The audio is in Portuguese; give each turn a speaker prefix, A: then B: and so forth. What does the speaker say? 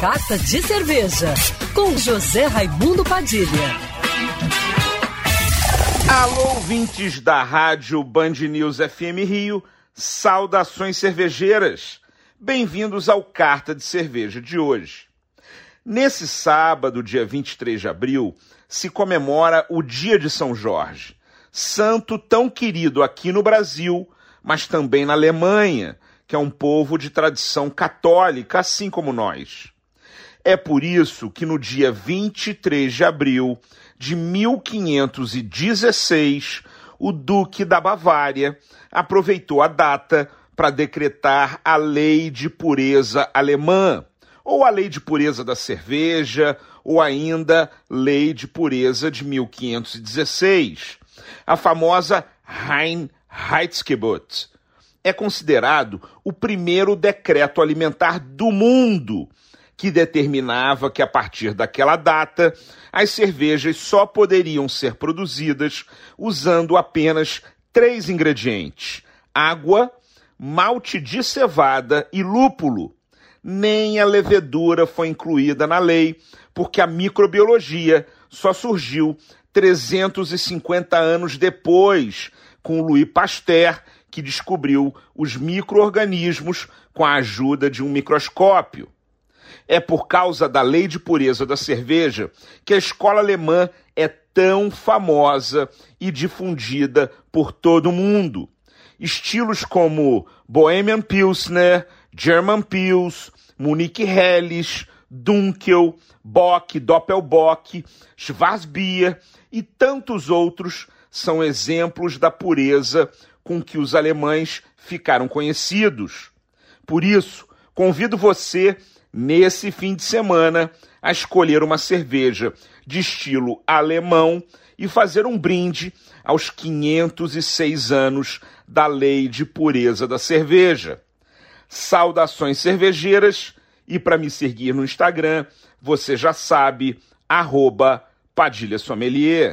A: Carta de Cerveja, com José Raimundo Padilha.
B: Alô, ouvintes da rádio Band News FM Rio, saudações cervejeiras. Bem-vindos ao Carta de Cerveja de hoje. Nesse sábado, dia 23 de abril, se comemora o Dia de São Jorge, santo tão querido aqui no Brasil, mas também na Alemanha, que é um povo de tradição católica, assim como nós. É por isso que no dia 23 de abril de 1516, o Duque da Bavária aproveitou a data para decretar a Lei de Pureza Alemã, ou a Lei de Pureza da Cerveja, ou ainda Lei de Pureza de 1516, a famosa Reinheitsgebot. É considerado o primeiro decreto alimentar do mundo que determinava que a partir daquela data as cervejas só poderiam ser produzidas usando apenas três ingredientes: água, malte de cevada e lúpulo. Nem a levedura foi incluída na lei, porque a microbiologia só surgiu 350 anos depois, com Louis Pasteur, que descobriu os microorganismos com a ajuda de um microscópio. É por causa da lei de pureza da cerveja que a escola alemã é tão famosa e difundida por todo o mundo. Estilos como Bohemian Pilsner, German Pils, Munich Helles, Dunkel, Bock, Doppelbock, Schwarzbier e tantos outros são exemplos da pureza com que os alemães ficaram conhecidos. Por isso, convido você nesse fim de semana, a escolher uma cerveja de estilo alemão e fazer um brinde aos 506 anos da Lei de Pureza da Cerveja. Saudações cervejeiras e para me seguir no Instagram, você já sabe, arroba Padilha Sommelier.